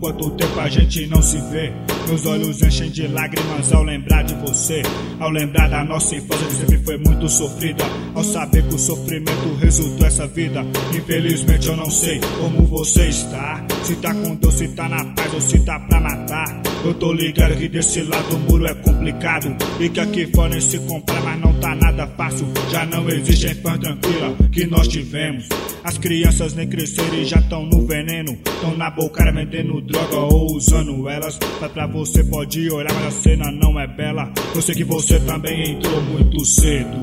quanto tempo a gente não se vê. Meus olhos enchem de lágrimas ao lembrar de você. Ao lembrar da nossa infância que sempre foi muito sofrida. Ao saber que o sofrimento resultou essa vida. Infelizmente eu não sei como você está. Se tá com Deus, se tá na paz ou se tá pra matar. Eu tô ligado que desse lado o muro é complicado. E que aqui fora se comprar, mas não tá nada fácil. Já não existe a infância tranquila que nós tivemos. As crianças nem cresceram e já tão no veneno. Tão na boca vendendo droga ou usando elas. Mas pra você pode olhar, mas a cena não é bela. Eu sei que você também entrou muito cedo.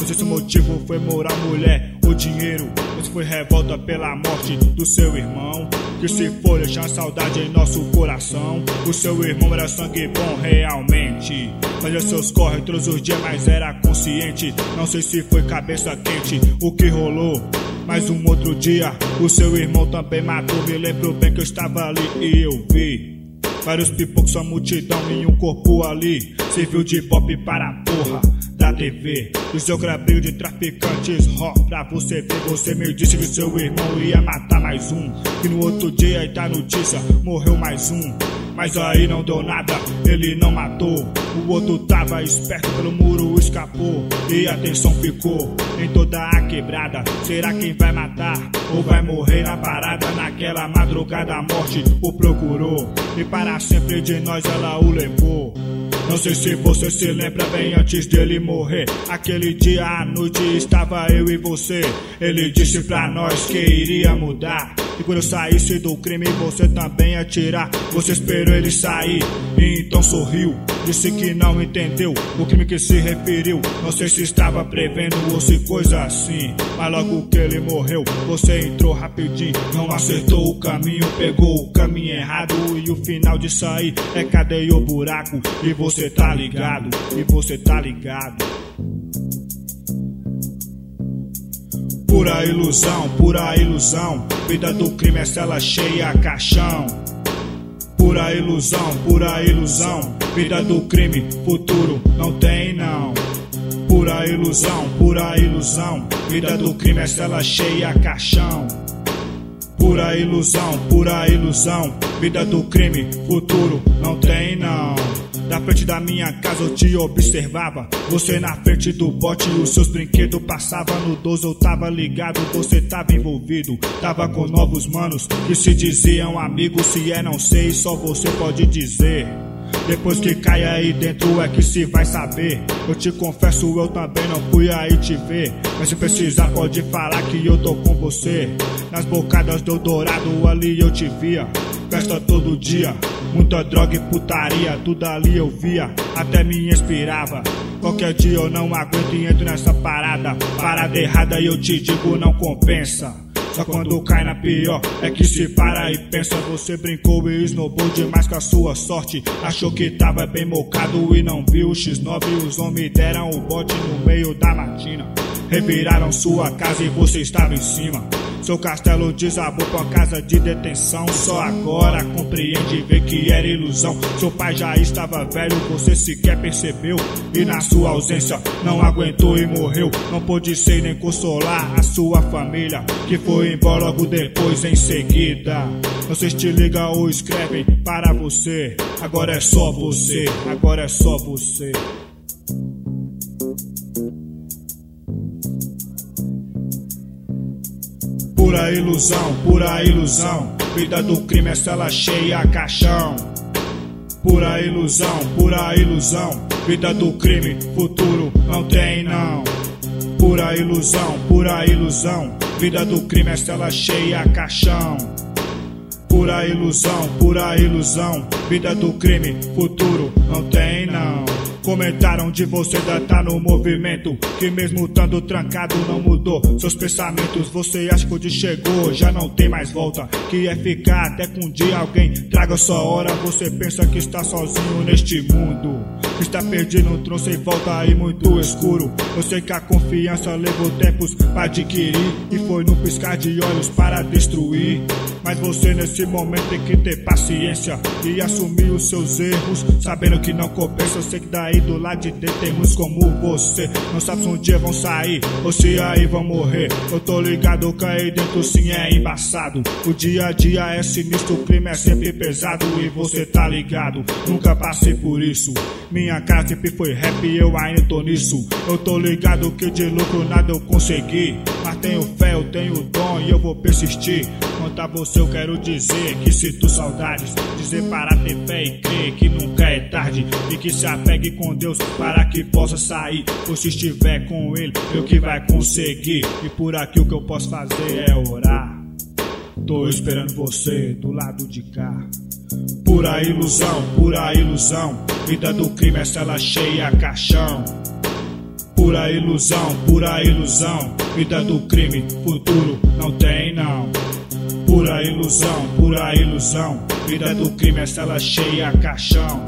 Não sei se o motivo foi morar, mulher ou dinheiro. Se foi revolta pela morte do seu irmão. Que se for deixar saudade em nosso coração. O seu irmão era sangue bom realmente. Fazia seus corre todos os dias, mas era consciente. Não sei se foi cabeça quente o que rolou. Mas um outro dia, o seu irmão também matou. Me lembro bem que eu estava ali e eu vi. Vários pipocos, a multidão em um corpo ali. Serviu de pop para a porra da TV. O seu grabrio de traficantes, ó, pra você ver. Você me disse que seu irmão ia matar mais um. E no outro dia, aí tá notícia, morreu mais um. Mas aí não deu nada, ele não matou. O outro tava esperto pelo muro, escapou. E a tensão ficou em toda a quebrada. Será quem vai matar ou vai morrer na parada? Naquela madrugada a morte o procurou. E para sempre de nós ela o levou. Não sei se você se lembra bem antes dele morrer. Aquele dia à noite estava eu e você. Ele disse pra nós que iria mudar. E quando eu saísse do crime, você também ia tirar. Você esperou ele sair e então sorriu. Disse que não entendeu o crime que se referiu. Não sei se estava prevendo ou se coisa assim. Mas logo que ele morreu, você entrou rapidinho. Não acertou o caminho, pegou o caminho errado. E o final disso aí é cadeia o buraco. E você tá ligado, e você tá ligado. Pura ilusão, pura ilusão. Vida do crime é cela cheia, caixão. Pura ilusão, pura ilusão. Vida do crime, futuro não tem não. Pura ilusão, pura ilusão. Vida do crime é cela cheia, caixão. Pura ilusão, pura ilusão. Vida do crime, futuro não tem não. Da frente da minha casa eu te observava. Você na frente do bote os seus brinquedos passava no 12. Eu tava ligado, você tava envolvido. Tava com novos manos que se diziam amigos. Se é, não sei, só você pode dizer. Depois que cai aí dentro é que se vai saber. Eu te confesso, eu também não fui aí te ver. Mas se precisar, pode falar que eu tô com você. Nas bocadas do dourado ali eu te via. Festa todo dia, muita droga e putaria. Tudo ali eu via, até me inspirava. Qualquer dia eu não aguento e entro nessa parada. Parada errada e eu te digo, não compensa. Só quando cai na pior é que se para e pensa. Você brincou e esnobou demais com a sua sorte. Achou que tava bem mocado e não viu o X9. Os homens deram o bote no meio da matina. Reviraram sua casa e você estava em cima. Seu castelo desabou pra casa de detenção. Só agora compreende vê que era ilusão. Seu pai já estava velho, você sequer percebeu. E na sua ausência não aguentou e morreu. Não pôde ser nem consolar a sua família, que foi embora logo depois em seguida. Vocês te ligam ou escrevem para você. Agora é só você, agora é só você. Pura ilusão, pura ilusão. Vida do crime é cela cheia, caixão. Pura ilusão, pura ilusão. Vida do crime, futuro não tem não. Pura ilusão, pura ilusão. Vida do crime é cela cheia, caixão. Pura ilusão, pura ilusão. Vida do crime, futuro não tem não. Comentaram de você ainda tá no movimento Que mesmo estando trancado não mudou Seus pensamentos, você acha que onde chegou Já não tem mais volta Que é ficar até que um dia alguém traga sua hora. Você pensa que está sozinho neste mundo Está perdido um sem volta e muito escuro. Eu sei que a confiança levou tempos para adquirir E foi num piscar de olhos para destruir. Mas você nesse momento tem que ter paciência E assumir os seus erros Sabendo que não compensa, eu sei que daí do lado de dentro tem muitos como você. Não sabe se um dia vão sair ou se aí vão morrer. Eu tô ligado que aí dentro sim é embaçado. O dia a dia é sinistro, o clima é sempre pesado e você tá ligado. Nunca passei por isso. Minha casa sempre foi rap e eu ainda tô nisso. Eu tô ligado que de lucro nada eu consegui. Mas tenho fé, eu tenho dom e eu vou persistir. Quanto a você eu quero dizer que sinto saudades. Dizer para ter fé e crer que nunca é tarde. E que se apegue com Deus para que possa sair. Pois se estiver com Ele, eu que vai conseguir. E por aqui o que eu posso fazer é orar. Tô esperando você do lado de cá. Pura ilusão, pura ilusão. Vida do crime é cela cheia, caixão. Pura ilusão, pura ilusão. Vida do crime, futuro não tem não. Pura ilusão, pura ilusão. Vida do crime é cela cheia, caixão.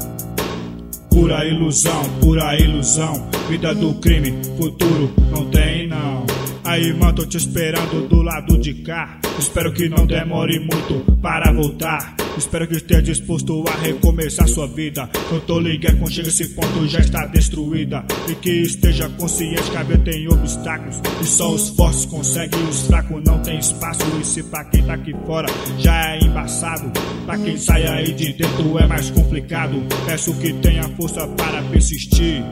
Pura ilusão, pura ilusão. Vida do crime, futuro não tem não. Aí, mano, tô te esperando do lado de cá. Espero que não demore muito para voltar. Espero que esteja disposto a recomeçar sua vida. Eu tô ligado quando chega esse ponto já está destruída. E que esteja consciente que a vida tem obstáculos. E só os fortes conseguem, os fracos não tem espaço. E se pra quem tá aqui fora já é embaçado, pra quem sai aí de dentro é mais complicado. Peço que tenha força para persistir.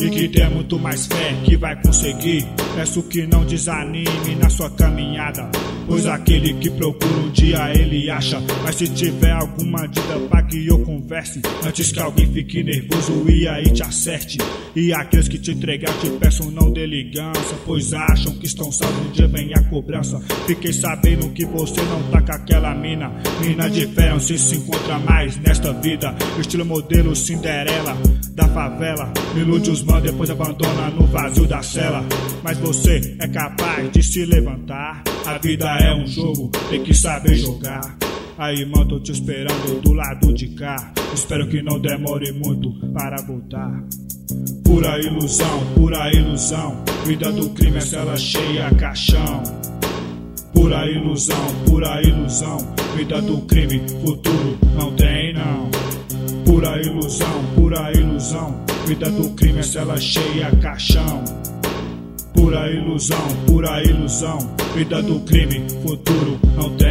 E que tenha muito mais fé que vai conseguir. Peço que não desanime na sua caminhada. Pois aquele que procura um dia ele acha. Mas se tiver alguma dúvida para que eu converse, antes que alguém fique nervoso e aí te acerte. E aqueles que te entregar te peçam não dê ligança, pois acham que estão salvos. Um dia vem a cobrança. Fiquei sabendo que você não tá com aquela mina. Mina de fé, não se encontra mais nesta vida. Estilo modelo Cinderela da favela. Ilude os depois abandona no vazio da cela. Mas você é capaz de se levantar. A vida é um jogo, tem que saber jogar. Aí, mano, tô te esperando do lado de cá. Espero que não demore muito para voltar. Pura ilusão, pura ilusão. Vida do crime é cela cheia, caixão. Pura ilusão, pura ilusão. Vida do crime, futuro não tem não. Pura ilusão, pura ilusão. Vida do crime é cela cheia, caixão. Pura ilusão, pura ilusão. Vida do crime, futuro não tem.